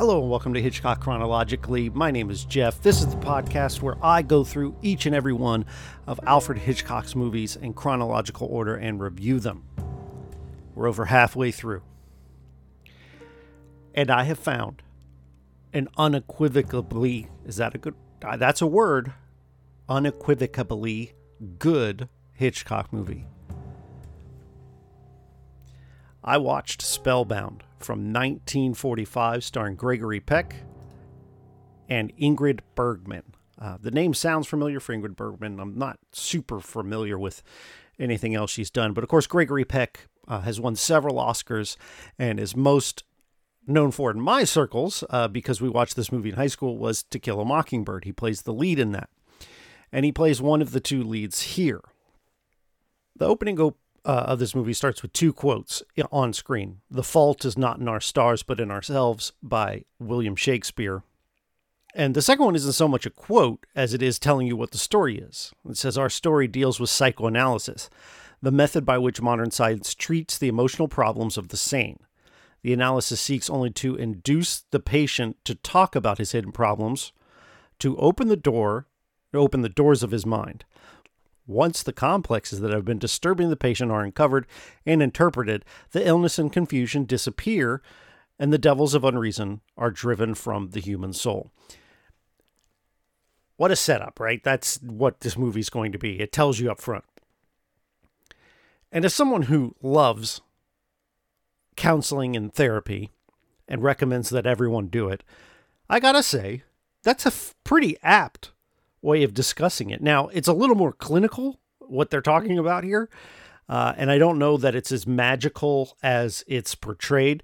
Hello and welcome to Hitchcock Chronologically. My name is Jeff. This is the podcast where I go through each and every one of Alfred Hitchcock's movies in chronological order and review them. We're over halfway through. And I have found an unequivocally, is that a good, uh, that's a word, unequivocally good Hitchcock movie. I watched Spellbound from 1945, starring Gregory Peck and Ingrid Bergman. Uh, the name sounds familiar for Ingrid Bergman. I'm not super familiar with anything else she's done, but of course, Gregory Peck uh, has won several Oscars and is most known for in my circles uh, because we watched this movie in high school was To Kill a Mockingbird. He plays the lead in that, and he plays one of the two leads here. The opening op- uh, of this movie starts with two quotes on screen. The fault is not in our stars, but in ourselves by William Shakespeare. And the second one isn't so much a quote as it is telling you what the story is. It says, Our story deals with psychoanalysis, the method by which modern science treats the emotional problems of the sane. The analysis seeks only to induce the patient to talk about his hidden problems, to open the door, to open the doors of his mind. Once the complexes that have been disturbing the patient are uncovered and interpreted, the illness and confusion disappear, and the devils of unreason are driven from the human soul. What a setup, right? That's what this movie's going to be. It tells you up front. And as someone who loves counseling and therapy and recommends that everyone do it, I gotta say, that's a f- pretty apt way of discussing it. Now, it's a little more clinical, what they're talking about here. Uh, and I don't know that it's as magical as it's portrayed.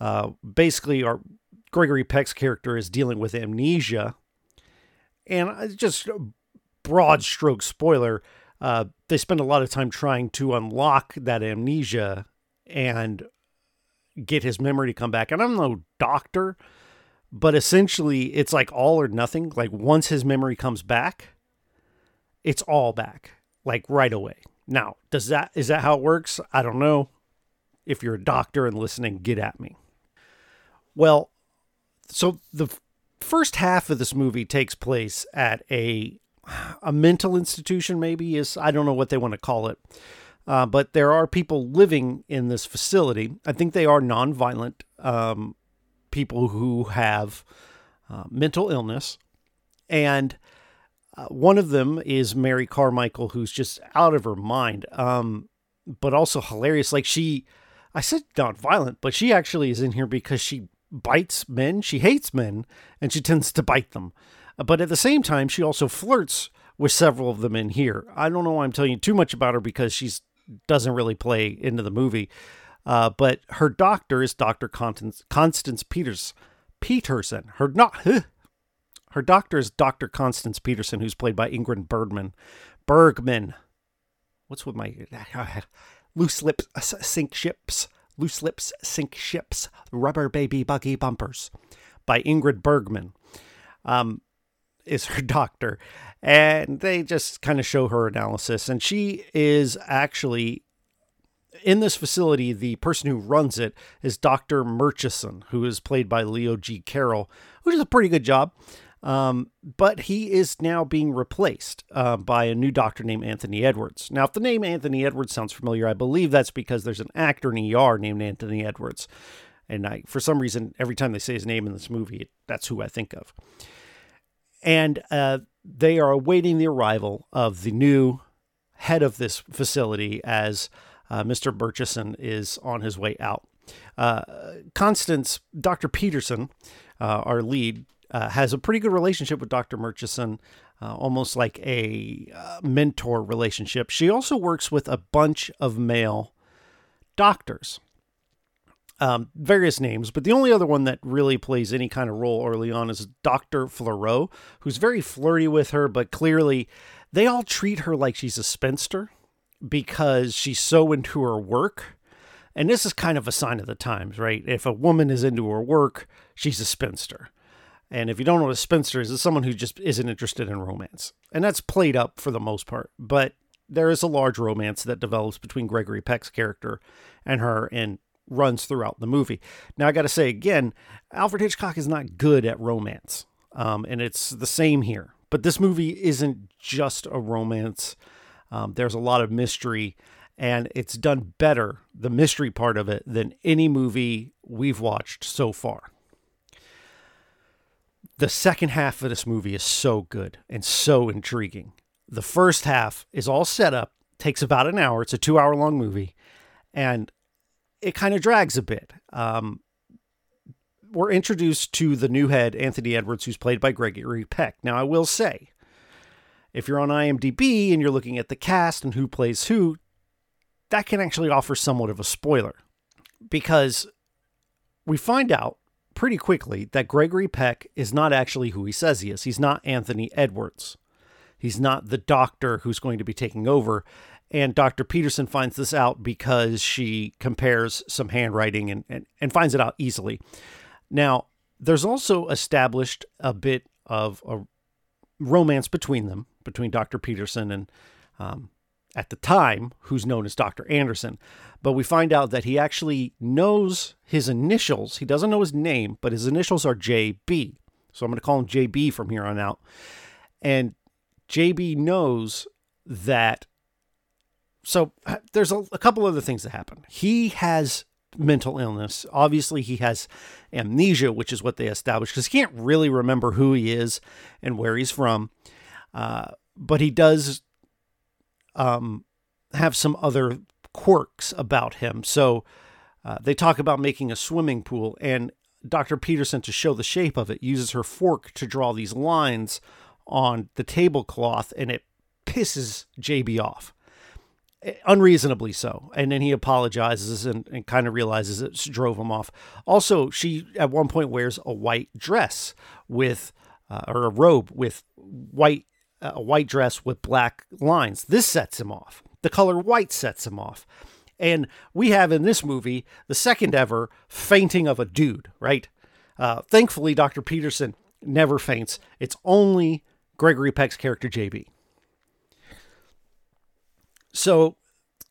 Uh, basically, our Gregory Peck's character is dealing with amnesia. And just broad stroke spoiler, uh, they spend a lot of time trying to unlock that amnesia and get his memory to come back. And I'm no doctor, but essentially it's like all or nothing. Like once his memory comes back, it's all back, like right away. Now, does that is that how it works? I don't know. If you're a doctor and listening, get at me. Well, so the first half of this movie takes place at a a mental institution maybe is I don't know what they want to call it. Uh, but there are people living in this facility. I think they are nonviolent um, people who have uh, mental illness. And uh, one of them is Mary Carmichael, who's just out of her mind, um, but also hilarious. Like she, I said not violent, but she actually is in here because she bites men. She hates men and she tends to bite them. But at the same time, she also flirts with several of them in here. I don't know why I'm telling you too much about her because she's doesn't really play into the movie. Uh, but her doctor is Dr. Constance, Constance Peters, Peterson. Her not her doctor is Dr. Constance Peterson, who's played by Ingrid Bergman. Bergman. What's with my loose lips sink ships? Loose lips sink ships. Rubber baby buggy bumpers by Ingrid Bergman. Um, is her doctor. And they just kind of show her analysis. And she is actually in this facility, the person who runs it is Dr. Murchison, who is played by Leo G. Carroll, who does a pretty good job. Um, but he is now being replaced uh, by a new doctor named Anthony Edwards. Now, if the name Anthony Edwards sounds familiar, I believe that's because there's an actor in ER named Anthony Edwards. And I, for some reason, every time they say his name in this movie, that's who I think of. And uh, they are awaiting the arrival of the new head of this facility as uh, Mr. Murchison is on his way out. Uh, Constance, Dr. Peterson, uh, our lead, uh, has a pretty good relationship with Dr. Murchison, uh, almost like a mentor relationship. She also works with a bunch of male doctors. Um, various names, but the only other one that really plays any kind of role early on is Dr. Fleurot, who's very flirty with her, but clearly they all treat her like she's a spinster because she's so into her work. And this is kind of a sign of the times, right? If a woman is into her work, she's a spinster. And if you don't know what a spinster is, it's someone who just isn't interested in romance. And that's played up for the most part. But there is a large romance that develops between Gregory Peck's character and her. And runs throughout the movie. Now, I got to say again, Alfred Hitchcock is not good at romance, um, and it's the same here. But this movie isn't just a romance. Um, there's a lot of mystery, and it's done better, the mystery part of it, than any movie we've watched so far. The second half of this movie is so good and so intriguing. The first half is all set up, takes about an hour. It's a two hour long movie, and it kind of drags a bit. Um, we're introduced to the new head, Anthony Edwards, who's played by Gregory Peck. Now, I will say, if you're on IMDb and you're looking at the cast and who plays who, that can actually offer somewhat of a spoiler because we find out pretty quickly that Gregory Peck is not actually who he says he is. He's not Anthony Edwards. He's not the doctor who's going to be taking over. And Dr. Peterson finds this out because she compares some handwriting and, and, and finds it out easily. Now, there's also established a bit of a romance between them, between Dr. Peterson and, um, at the time, who's known as Dr. Anderson. But we find out that he actually knows his initials. He doesn't know his name, but his initials are JB. So I'm going to call him JB from here on out. And JB knows that. So there's a, a couple other things that happen. He has mental illness. Obviously, he has amnesia, which is what they established, because he can't really remember who he is and where he's from. Uh, but he does um, have some other quirks about him. So uh, they talk about making a swimming pool, and Dr. Peterson, to show the shape of it, uses her fork to draw these lines on the tablecloth, and it pisses JB off unreasonably so. And then he apologizes and, and kind of realizes it drove him off. Also, she at one point wears a white dress with, uh, or a robe with white, a white dress with black lines. This sets him off. The color white sets him off. And we have in this movie the second ever fainting of a dude, right? Uh, thankfully, Dr. Peterson never faints. It's only Gregory Peck's character, JB. So,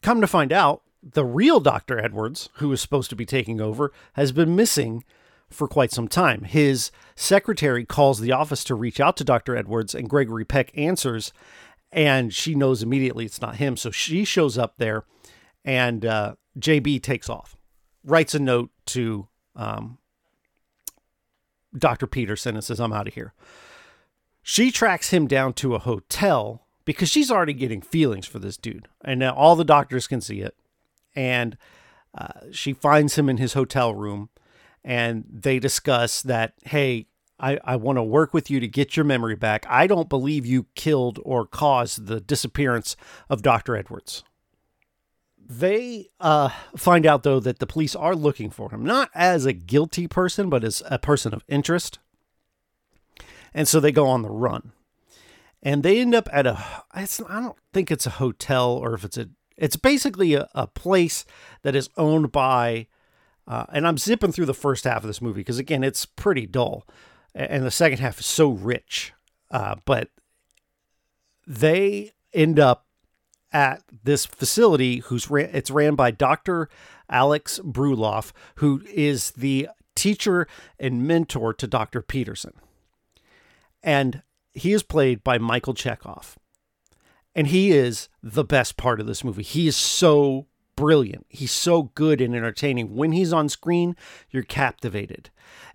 come to find out, the real Dr. Edwards, who is supposed to be taking over, has been missing for quite some time. His secretary calls the office to reach out to Dr. Edwards, and Gregory Peck answers, and she knows immediately it's not him. So she shows up there, and uh, JB takes off, writes a note to um, Dr. Peterson and says, I'm out of here. She tracks him down to a hotel because she's already getting feelings for this dude. And now all the doctors can see it. And uh, she finds him in his hotel room and they discuss that, hey, I, I want to work with you to get your memory back. I don't believe you killed or caused the disappearance of Dr. Edwards. They uh, find out, though, that the police are looking for him, not as a guilty person, but as a person of interest. And so they go on the run and they end up at a i don't think it's a hotel or if it's a it's basically a, a place that is owned by uh, and i'm zipping through the first half of this movie because again it's pretty dull and the second half is so rich uh, but they end up at this facility who's ran, it's ran by dr alex Brulov who is the teacher and mentor to dr peterson and he is played by Michael Chekhov. And he is the best part of this movie. He is so brilliant. He's so good and entertaining. When he's on screen, you're captivated.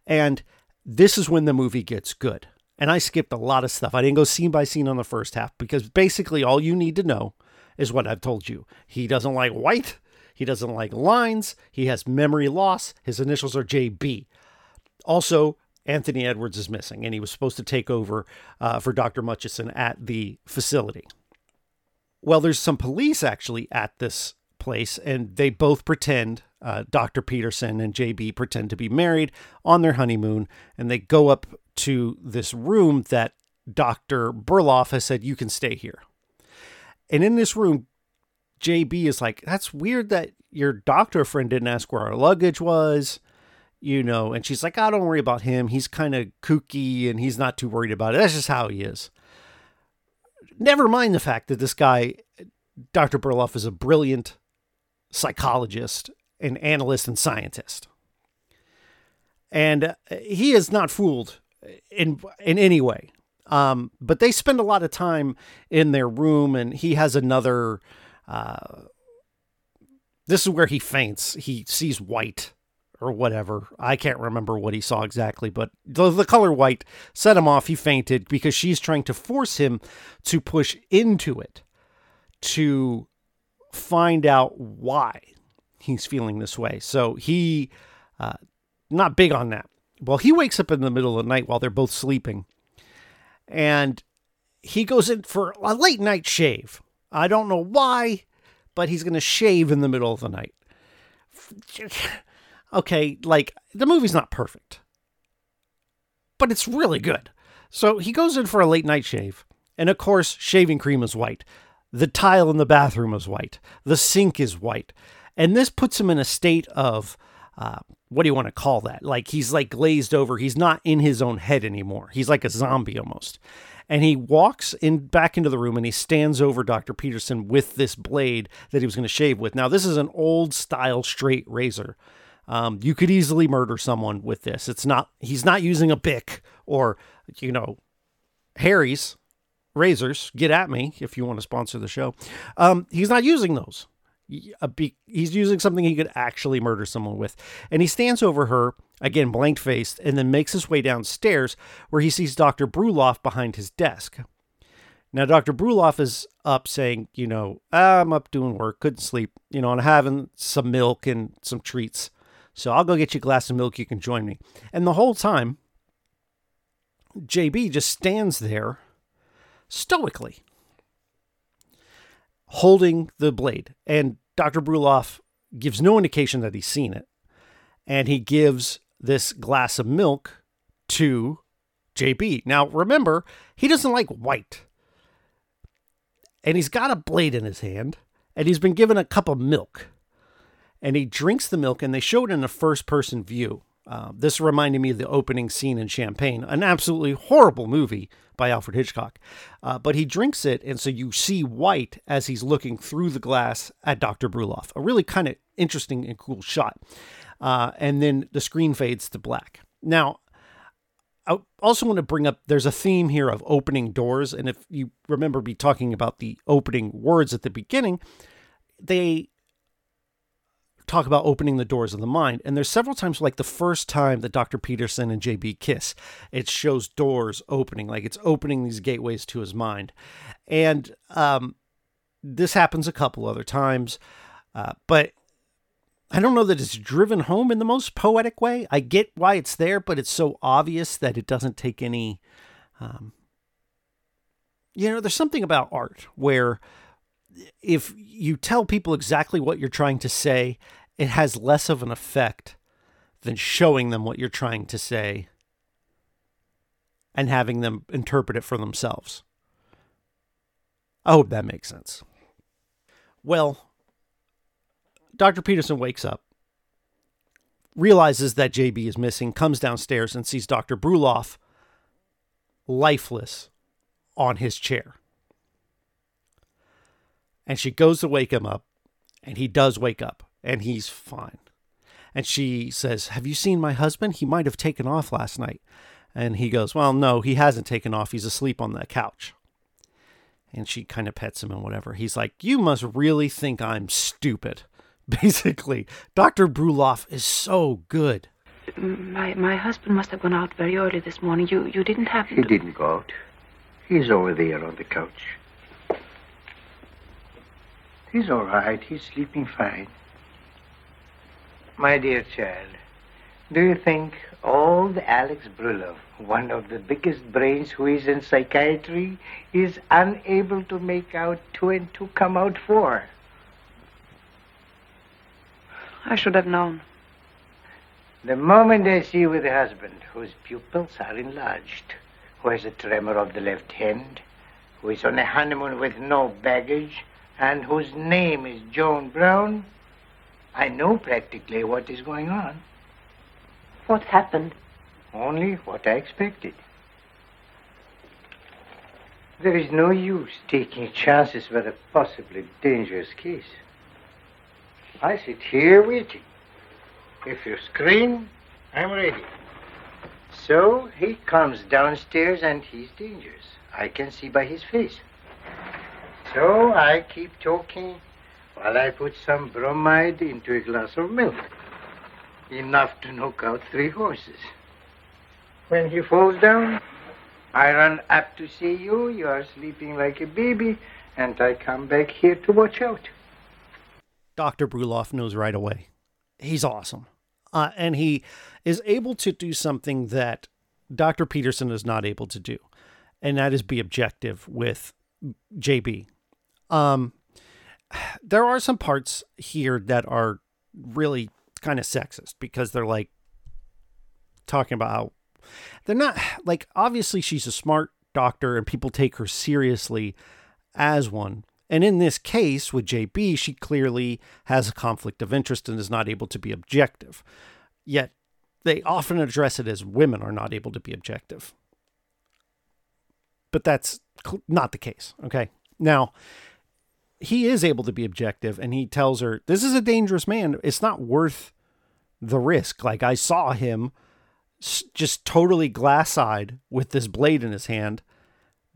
And this is when the movie gets good. And I skipped a lot of stuff. I didn't go scene by scene on the first half because basically all you need to know is what I've told you. He doesn't like white. He doesn't like lines. He has memory loss. His initials are JB. Also, Anthony Edwards is missing, and he was supposed to take over uh, for Dr. Murchison at the facility. Well, there's some police actually at this place, and they both pretend, uh, Dr. Peterson and JB pretend to be married on their honeymoon, and they go up to this room that Dr. Burloff has said, You can stay here. And in this room, JB is like, That's weird that your doctor friend didn't ask where our luggage was you know, and she's like, I oh, don't worry about him. He's kind of kooky and he's not too worried about it. That's just how he is. Never mind the fact that this guy, Dr. Burloff, is a brilliant psychologist an analyst and scientist. And uh, he is not fooled in in any way. Um, but they spend a lot of time in their room, and he has another. Uh, this is where he faints. He sees white or whatever. I can't remember what he saw exactly, but the, the color white set him off. He fainted because she's trying to force him to push into it to find out why he's feeling this way. So he, uh, not big on that. Well, he wakes up in the middle of the night while they're both sleeping and he goes in for a late night shave. I don't know why, but he's going to shave in the middle of the night. Okay, like the movie's not perfect, but it's really good. So he goes in for a late night shave, and of course, shaving cream is white. The tile in the bathroom is white. The sink is white. And this puts him in a state of uh, what do you want to call that? Like he's like glazed over. He's not in his own head anymore. He's like a zombie almost. And he walks in back into the room and he stands over Dr. Peterson with this blade that he was going to shave with. Now this is an old style straight razor. Um, you could easily murder someone with this. It's not. He's not using a Bic or you know Harry's razors. Get at me if you want to sponsor the show. Um, he's not using those he's using something he could actually murder someone with. And he stands over her, again, blank faced, and then makes his way downstairs where he sees Dr. Brulov behind his desk. Now, Dr. Brulov is up saying, you know, I'm up doing work, couldn't sleep, you know, and having some milk and some treats. So I'll go get you a glass of milk. You can join me. And the whole time, JB just stands there stoically holding the blade. And Dr. Brulov gives no indication that he's seen it. And he gives this glass of milk to JB. Now, remember, he doesn't like white. And he's got a blade in his hand, and he's been given a cup of milk. And he drinks the milk, and they show it in a first person view. Uh, this reminded me of the opening scene in Champagne, an absolutely horrible movie by Alfred Hitchcock. Uh, but he drinks it, and so you see white as he's looking through the glass at Dr. Brulov. A really kind of interesting and cool shot. Uh, and then the screen fades to black. Now, I also want to bring up there's a theme here of opening doors. And if you remember me talking about the opening words at the beginning, they talk about opening the doors of the mind. And there's several times, like the first time that Dr. Peterson and JB kiss, it shows doors opening, like it's opening these gateways to his mind. And um, this happens a couple other times, uh, but I don't know that it's driven home in the most poetic way. I get why it's there, but it's so obvious that it doesn't take any. Um, you know, there's something about art where if you tell people exactly what you're trying to say, it has less of an effect than showing them what you're trying to say and having them interpret it for themselves. I hope that makes sense. Well, Dr. Peterson wakes up, realizes that JB is missing, comes downstairs and sees Dr. Brulov lifeless on his chair. And she goes to wake him up, and he does wake up, and he's fine. And she says, Have you seen my husband? He might have taken off last night. And he goes, Well, no, he hasn't taken off. He's asleep on the couch. And she kind of pets him and whatever. He's like, You must really think I'm stupid. Basically, Dr. Brulov is so good. My my husband must have gone out very early this morning. You you didn't have He didn't go out. He's over there on the couch. He's all right. He's sleeping fine. My dear child, do you think old Alex Brulov, one of the biggest brains who is in psychiatry, is unable to make out two and two come out four? I should have known. The moment I see you with a husband whose pupils are enlarged, who has a tremor of the left hand, who is on a honeymoon with no baggage, and whose name is John Brown, I know practically what is going on. What happened? Only what I expected. There is no use taking chances with a possibly dangerous case. I sit here waiting, If you scream, I'm ready. So he comes downstairs and he's dangerous. I can see by his face. So I keep talking while I put some bromide into a glass of milk. Enough to knock out three horses. When he falls down, I run up to see you. You are sleeping like a baby, and I come back here to watch out. Dr. Brulov knows right away. He's awesome. Uh, and he is able to do something that Dr. Peterson is not able to do, and that is be objective with JB. Um, there are some parts here that are really kind of sexist because they're like talking about how they're not like obviously she's a smart doctor and people take her seriously as one. And in this case with JB, she clearly has a conflict of interest and is not able to be objective. Yet they often address it as women are not able to be objective. But that's not the case. Okay. Now, he is able to be objective and he tells her, This is a dangerous man. It's not worth the risk. Like, I saw him just totally glass eyed with this blade in his hand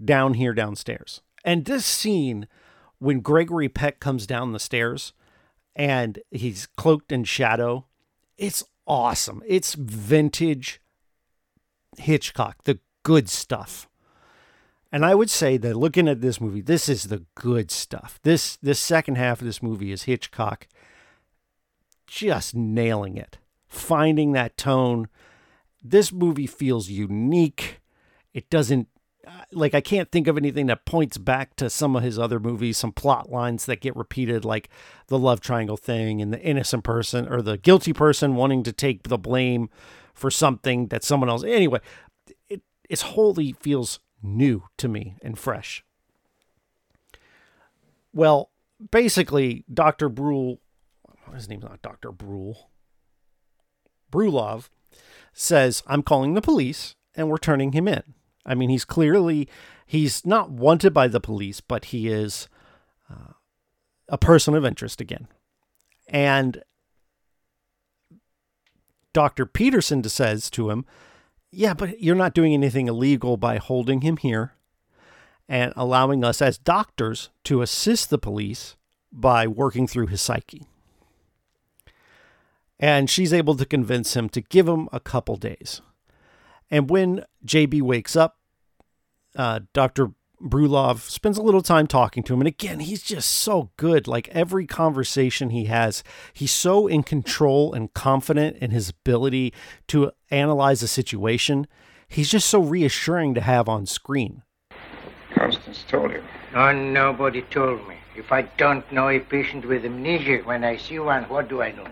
down here downstairs. And this scene, when Gregory Peck comes down the stairs and he's cloaked in shadow, it's awesome. It's vintage Hitchcock, the good stuff. And I would say that looking at this movie, this is the good stuff. This this second half of this movie is Hitchcock just nailing it, finding that tone. This movie feels unique. It doesn't uh, like I can't think of anything that points back to some of his other movies, some plot lines that get repeated, like the love triangle thing and the innocent person or the guilty person wanting to take the blame for something that someone else. Anyway, it it's wholly feels new to me and fresh. Well, basically, Dr. Brule, his name's not Dr. Brule, Brulov says, I'm calling the police and we're turning him in. I mean, he's clearly, he's not wanted by the police, but he is uh, a person of interest again. And Dr. Peterson says to him, yeah, but you're not doing anything illegal by holding him here and allowing us as doctors to assist the police by working through his psyche. And she's able to convince him to give him a couple days. And when JB wakes up, uh, Dr. Brulov spends a little time talking to him. And again, he's just so good. Like every conversation he has, he's so in control and confident in his ability to analyze a situation. He's just so reassuring to have on screen. Constance told you. No, nobody told me. If I don't know a patient with amnesia when I see one, what do I know?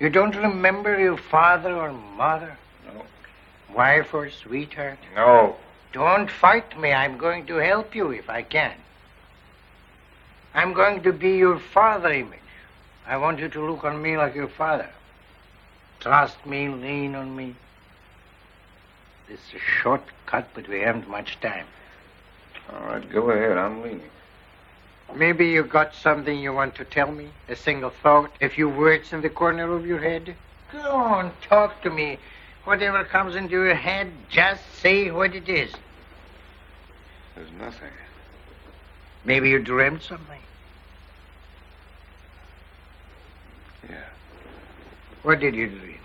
You don't remember your father or mother? No. Wife or sweetheart? No. Don't fight me. I'm going to help you if I can. I'm going to be your father image. I want you to look on me like your father. Trust me, lean on me. This is a short cut, but we haven't much time. All right, go ahead. I'm leaning. Maybe you got something you want to tell me? A single thought? A few words in the corner of your head? Go on, talk to me. Whatever comes into your head, just say what it is. There's nothing. Maybe you dreamt something. Yeah. What did you dream?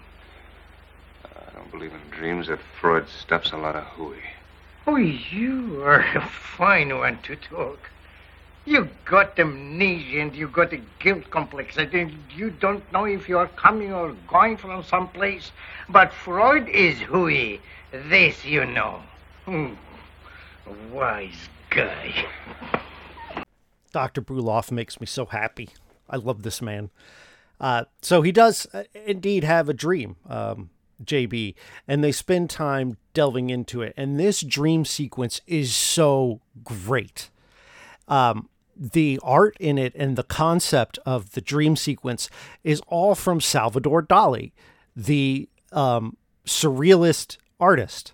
I don't believe in dreams. That Freud stuffs a lot of hooey. Oh, you are a fine one to talk. You got amnesia and you got a guilt complex. And you don't know if you are coming or going from some place. But Freud is who hooey. This you know. Hmm. Wise guy. Dr. Brulov makes me so happy. I love this man. Uh, so he does uh, indeed have a dream, um, JB, and they spend time delving into it. And this dream sequence is so great. Um, the art in it and the concept of the dream sequence is all from Salvador Dali, the um, surrealist artist.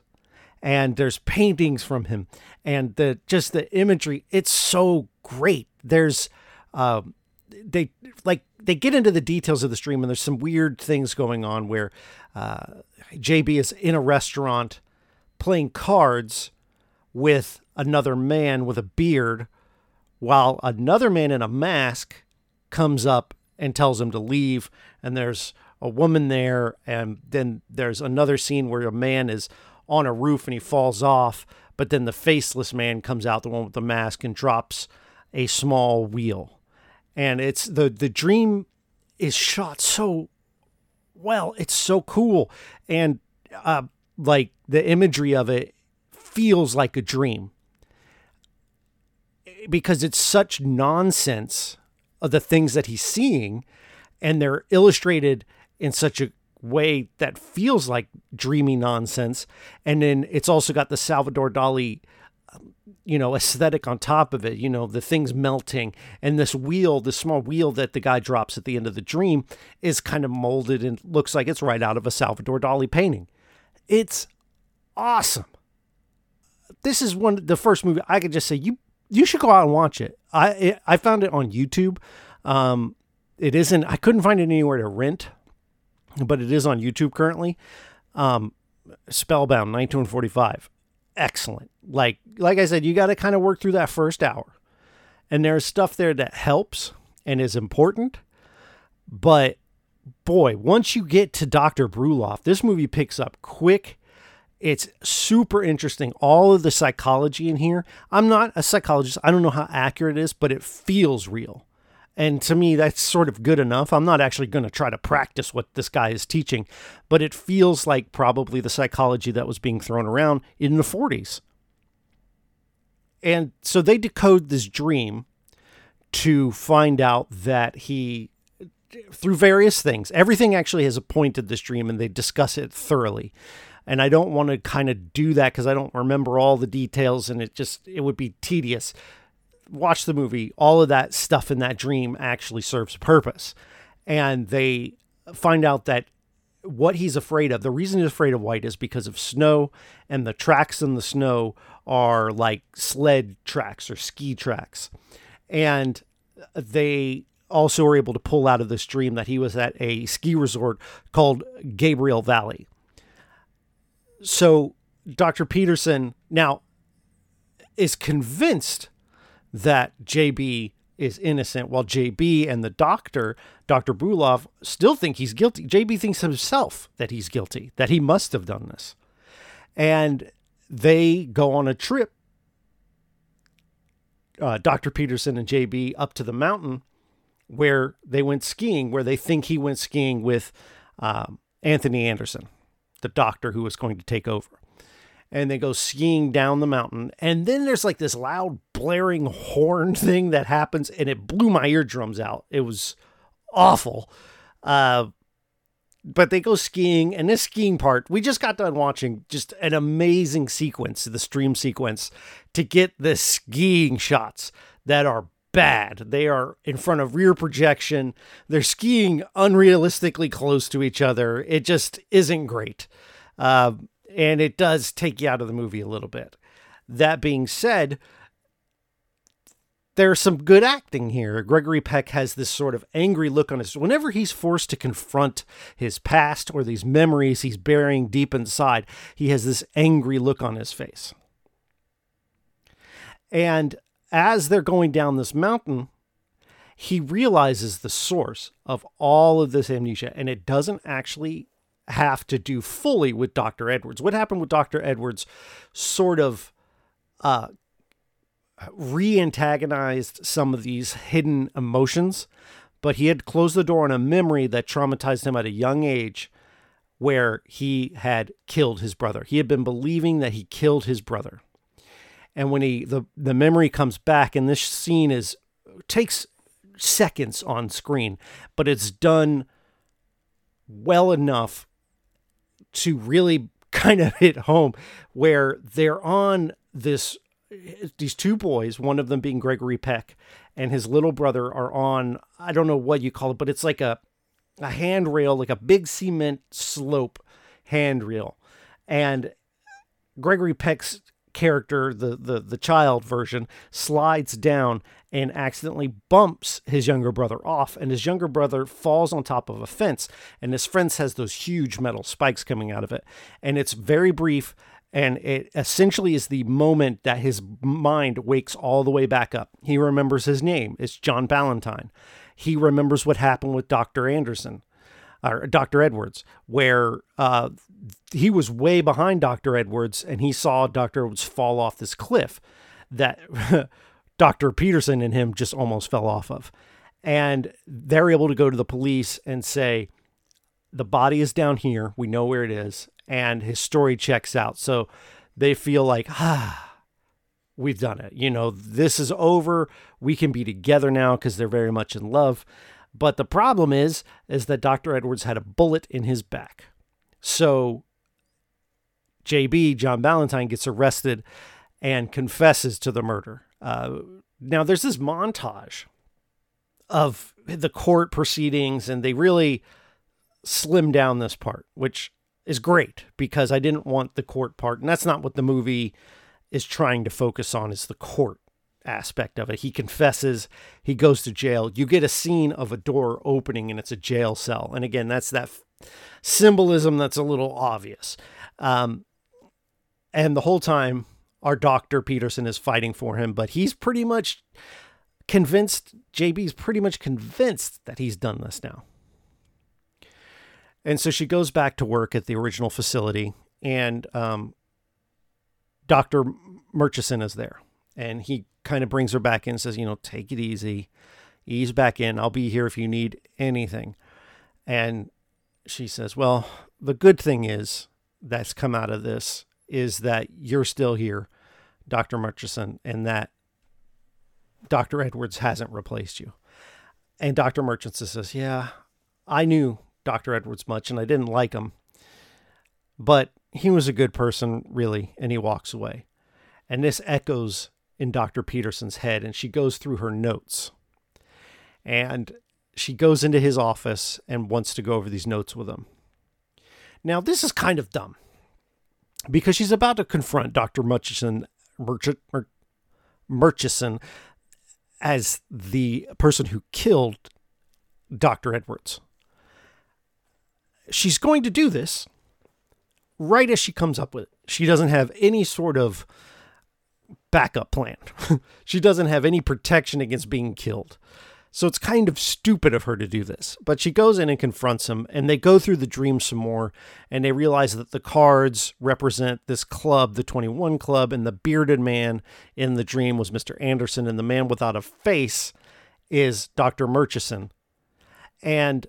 And there's paintings from him, and the just the imagery. It's so great. There's, um, they like they get into the details of the stream, and there's some weird things going on where uh, JB is in a restaurant playing cards with another man with a beard, while another man in a mask comes up and tells him to leave. And there's a woman there, and then there's another scene where a man is on a roof and he falls off, but then the faceless man comes out, the one with the mask, and drops a small wheel. And it's the the dream is shot so well. It's so cool, and uh, like the imagery of it feels like a dream because it's such nonsense of the things that he's seeing, and they're illustrated in such a way that feels like dreamy nonsense. And then it's also got the Salvador Dali, um, you know, aesthetic on top of it, you know, the things melting. And this wheel, the small wheel that the guy drops at the end of the dream, is kind of molded and looks like it's right out of a Salvador Dali painting. It's awesome. This is one the first movie I could just say you you should go out and watch it. I it, I found it on YouTube. Um, it isn't. I couldn't find it anywhere to rent but it is on YouTube currently. Um, Spellbound 1945. Excellent. Like like I said, you got to kind of work through that first hour. And there's stuff there that helps and is important. But boy, once you get to Dr. Brulov, this movie picks up quick. It's super interesting. All of the psychology in here. I'm not a psychologist. I don't know how accurate it is, but it feels real. And to me, that's sort of good enough. I'm not actually going to try to practice what this guy is teaching, but it feels like probably the psychology that was being thrown around in the 40s. And so they decode this dream to find out that he, through various things, everything actually has a point appointed this dream and they discuss it thoroughly. And I don't want to kind of do that because I don't remember all the details and it just, it would be tedious watch the movie, all of that stuff in that dream actually serves a purpose. And they find out that what he's afraid of, the reason he's afraid of white is because of snow, and the tracks in the snow are like sled tracks or ski tracks. And they also were able to pull out of this dream that he was at a ski resort called Gabriel Valley. So Dr. Peterson now is convinced that JB is innocent, while JB and the doctor, Dr. Brulov, still think he's guilty. JB thinks himself that he's guilty, that he must have done this. And they go on a trip, uh, Dr. Peterson and JB, up to the mountain where they went skiing, where they think he went skiing with um, Anthony Anderson, the doctor who was going to take over and they go skiing down the mountain. And then there's like this loud blaring horn thing that happens, and it blew my eardrums out. It was awful. Uh, but they go skiing, and this skiing part, we just got done watching just an amazing sequence, the stream sequence, to get the skiing shots that are bad. They are in front of rear projection. They're skiing unrealistically close to each other. It just isn't great. Uh, and it does take you out of the movie a little bit. That being said, there's some good acting here. Gregory Peck has this sort of angry look on his whenever he's forced to confront his past or these memories he's burying deep inside, he has this angry look on his face. And as they're going down this mountain, he realizes the source of all of this amnesia and it doesn't actually have to do fully with Dr. Edwards. What happened with Dr. Edwards sort of uh, re antagonized some of these hidden emotions, but he had closed the door on a memory that traumatized him at a young age where he had killed his brother. He had been believing that he killed his brother. And when he the, the memory comes back, and this scene is takes seconds on screen, but it's done well enough to really kind of hit home where they're on this these two boys, one of them being Gregory Peck and his little brother are on I don't know what you call it, but it's like a a handrail, like a big cement slope handrail. And Gregory Peck's character, the, the the child version, slides down and accidentally bumps his younger brother off, and his younger brother falls on top of a fence, and his fence has those huge metal spikes coming out of it, and it's very brief. And it essentially is the moment that his mind wakes all the way back up. He remembers his name. It's John Ballantyne. He remembers what happened with Dr. Anderson or Dr. Edwards, where uh, he was way behind Dr. Edwards and he saw Dr. Edwards fall off this cliff that Dr. Peterson and him just almost fell off of. And they're able to go to the police and say, the body is down here. We know where it is. And his story checks out. So they feel like, ah, we've done it. You know, this is over. We can be together now because they're very much in love. But the problem is, is that Dr. Edwards had a bullet in his back. So JB, John Ballantyne, gets arrested and confesses to the murder. Uh, now, there's this montage of the court proceedings, and they really slim down this part, which is great because I didn't want the court part. And that's not what the movie is trying to focus on, is the court aspect of it. He confesses, he goes to jail. You get a scene of a door opening and it's a jail cell. And again, that's that symbolism that's a little obvious. Um, and the whole time, our doctor Peterson is fighting for him, but he's pretty much convinced, JB's pretty much convinced that he's done this now. And so she goes back to work at the original facility, and um, Dr. Murchison is there. And he kind of brings her back in and says, you know, take it easy, ease back in. I'll be here if you need anything. And she says, well, the good thing is that's come out of this is that you're still here, Dr. Murchison, and that Dr. Edwards hasn't replaced you. And Dr. Murchison says, yeah, I knew Dr. Edwards much and I didn't like him, but he was a good person, really. And he walks away. And this echoes in Dr. Peterson's head and she goes through her notes. And she goes into his office and wants to go over these notes with him. Now, this is kind of dumb because she's about to confront Dr. Murchison, Murchison as the person who killed Dr. Edwards. She's going to do this right as she comes up with it. She doesn't have any sort of backup plan. she doesn't have any protection against being killed. So it's kind of stupid of her to do this. But she goes in and confronts him, and they go through the dream some more, and they realize that the cards represent this club, the 21 Club, and the bearded man in the dream was Mr. Anderson, and the man without a face is Dr. Murchison. And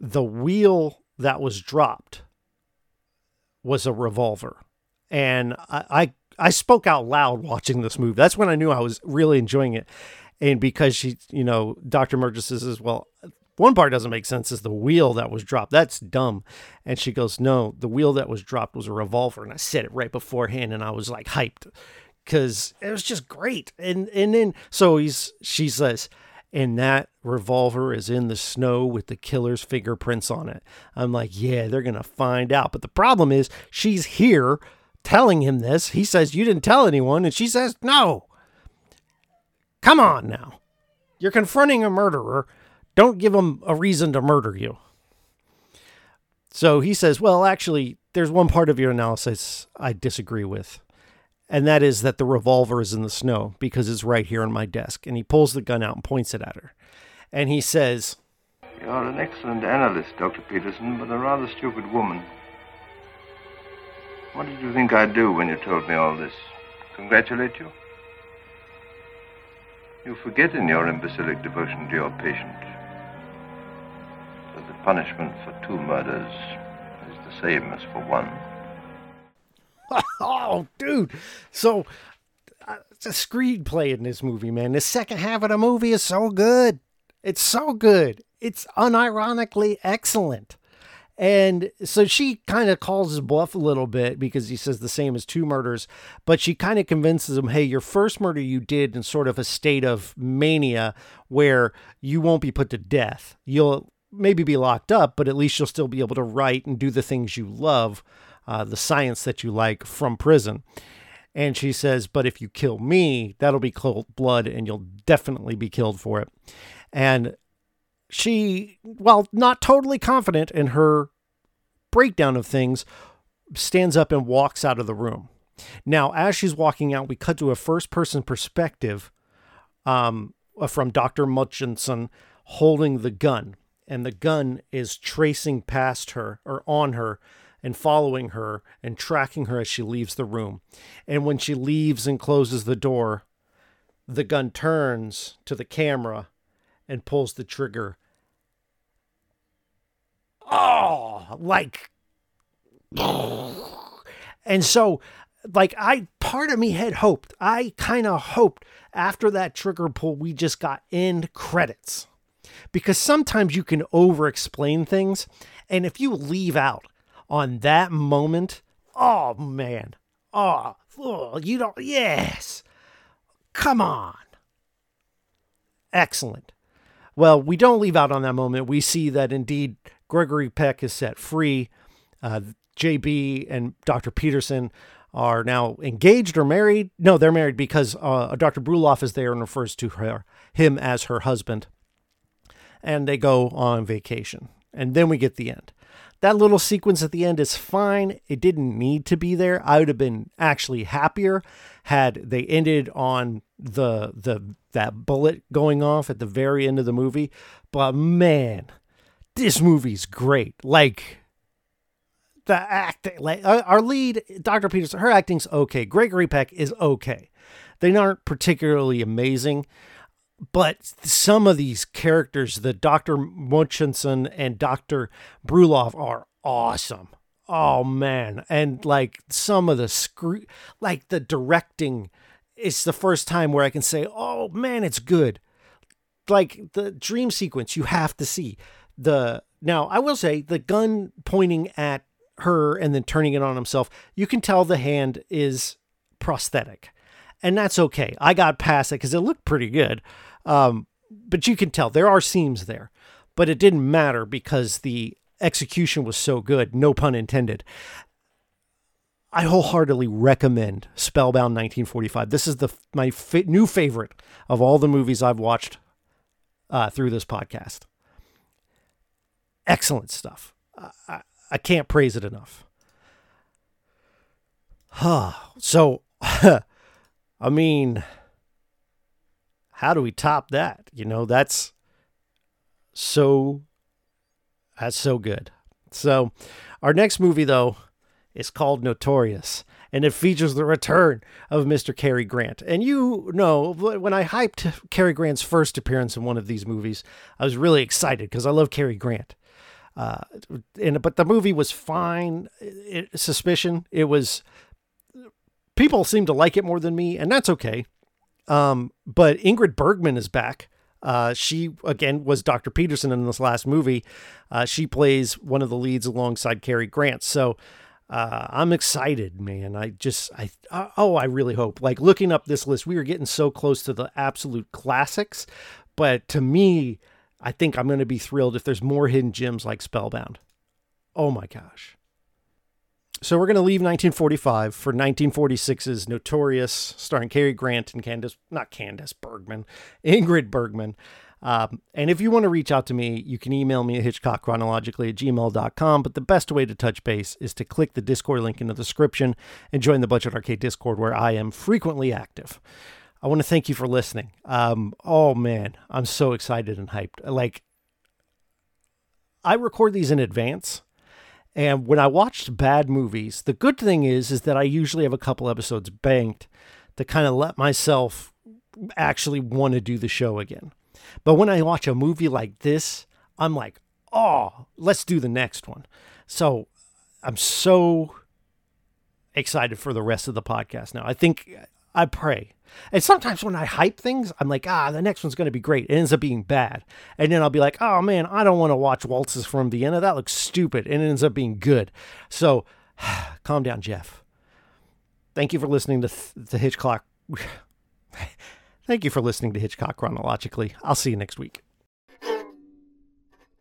the wheel that was dropped was a revolver. And I, I I spoke out loud watching this movie. That's when I knew I was really enjoying it. And because she, you know, Dr. Murchison says, well, one part doesn't make sense is the wheel that was dropped. That's dumb. And she goes, no, the wheel that was dropped was a revolver. And I said it right beforehand and I was like hyped because it was just great. And, and then, so he's, she says, and that revolver is in the snow with the killer's fingerprints on it. I'm like, yeah, they're going to find out. But the problem is she's here telling him this. He says, You didn't tell anyone. And she says, No. Come on now. You're confronting a murderer. Don't give him a reason to murder you. So he says, Well, actually, there's one part of your analysis I disagree with. And that is that the revolver is in the snow because it's right here on my desk. And he pulls the gun out and points it at her. And he says, You're an excellent analyst, Dr. Peterson, but a rather stupid woman. What did you think I'd do when you told me all this? Congratulate you? You forget in your imbecilic devotion to your patient that the punishment for two murders is the same as for one. oh, dude. So, uh, it's a screenplay in this movie, man. The second half of the movie is so good. It's so good. It's unironically excellent. And so she kind of calls his bluff a little bit because he says the same as two murders, but she kind of convinces him, hey, your first murder you did in sort of a state of mania where you won't be put to death. You'll maybe be locked up, but at least you'll still be able to write and do the things you love, uh, the science that you like from prison. And she says, But if you kill me, that'll be cold blood and you'll definitely be killed for it. And she, while not totally confident in her breakdown of things, stands up and walks out of the room. Now, as she's walking out, we cut to a first person perspective um, from Dr. Murchison holding the gun. And the gun is tracing past her or on her and following her and tracking her as she leaves the room. And when she leaves and closes the door, the gun turns to the camera and pulls the trigger. Oh, like. And so, like, I, part of me had hoped, I kind of hoped after that trigger pull, we just got end credits. Because sometimes you can over explain things. And if you leave out on that moment, oh man, oh, oh you don't, yes, come on. Excellent. Well, we don't leave out on that moment. We see that indeed Gregory Peck is set free. Uh, JB and Dr. Peterson are now engaged or married. No, they're married because uh, Dr. Brulov is there and refers to her, him as her husband. And they go on vacation. And then we get the end. That little sequence at the end is fine. It didn't need to be there. I would have been actually happier had they ended on the the that bullet going off at the very end of the movie. But man, this movie's great. Like the acting, like uh, our lead, Dr. Peterson, her acting's okay. Gregory Peck is okay. They aren't particularly amazing, but some of these characters, the Dr. Murchison and Dr. Brulov, are awesome. Oh man, and like some of the screw, like the directing it's the first time where I can say, "Oh man, it's good." Like the dream sequence, you have to see the. Now, I will say the gun pointing at her and then turning it on himself. You can tell the hand is prosthetic, and that's okay. I got past it because it looked pretty good, um, but you can tell there are seams there. But it didn't matter because the execution was so good, no pun intended. I wholeheartedly recommend Spellbound 1945. This is the my new favorite of all the movies I've watched uh, through this podcast. Excellent stuff. I, I can't praise it enough. Huh. so, I mean, how do we top that? You know, that's so that's so good. So, our next movie though is called Notorious, and it features the return of Mr. Cary Grant. And you know, when I hyped Cary Grant's first appearance in one of these movies, I was really excited because I love Cary Grant. Uh, and but the movie was fine. It, Suspicion. It was. People seem to like it more than me, and that's okay. Um, but Ingrid Bergman is back. Uh, she again was Dr. Peterson in this last movie. Uh, she plays one of the leads alongside Cary Grant. So uh, I'm excited, man. I just, I, uh, oh, I really hope. Like looking up this list, we are getting so close to the absolute classics. But to me, I think I'm going to be thrilled if there's more hidden gems like Spellbound. Oh my gosh. So we're going to leave 1945 for 1946's Notorious, starring Cary Grant and Candace, not Candace Bergman, Ingrid Bergman. Um, and if you want to reach out to me, you can email me at hitchcockchronologically at gmail.com. But the best way to touch base is to click the Discord link in the description and join the Budget Arcade Discord where I am frequently active. I want to thank you for listening. Um, oh man, I'm so excited and hyped. Like, I record these in advance. And when I watched bad movies, the good thing is is that I usually have a couple episodes banked to kind of let myself actually want to do the show again. But when I watch a movie like this, I'm like, oh, let's do the next one. So I'm so excited for the rest of the podcast now. I think I pray. And sometimes when I hype things, I'm like, ah, the next one's going to be great. It ends up being bad. And then I'll be like, oh man, I don't want to watch Waltzes from Vienna. That looks stupid. And it ends up being good. So calm down, Jeff. Thank you for listening to the Hitchcock. Thank you for listening to Hitchcock Chronologically. I'll see you next week.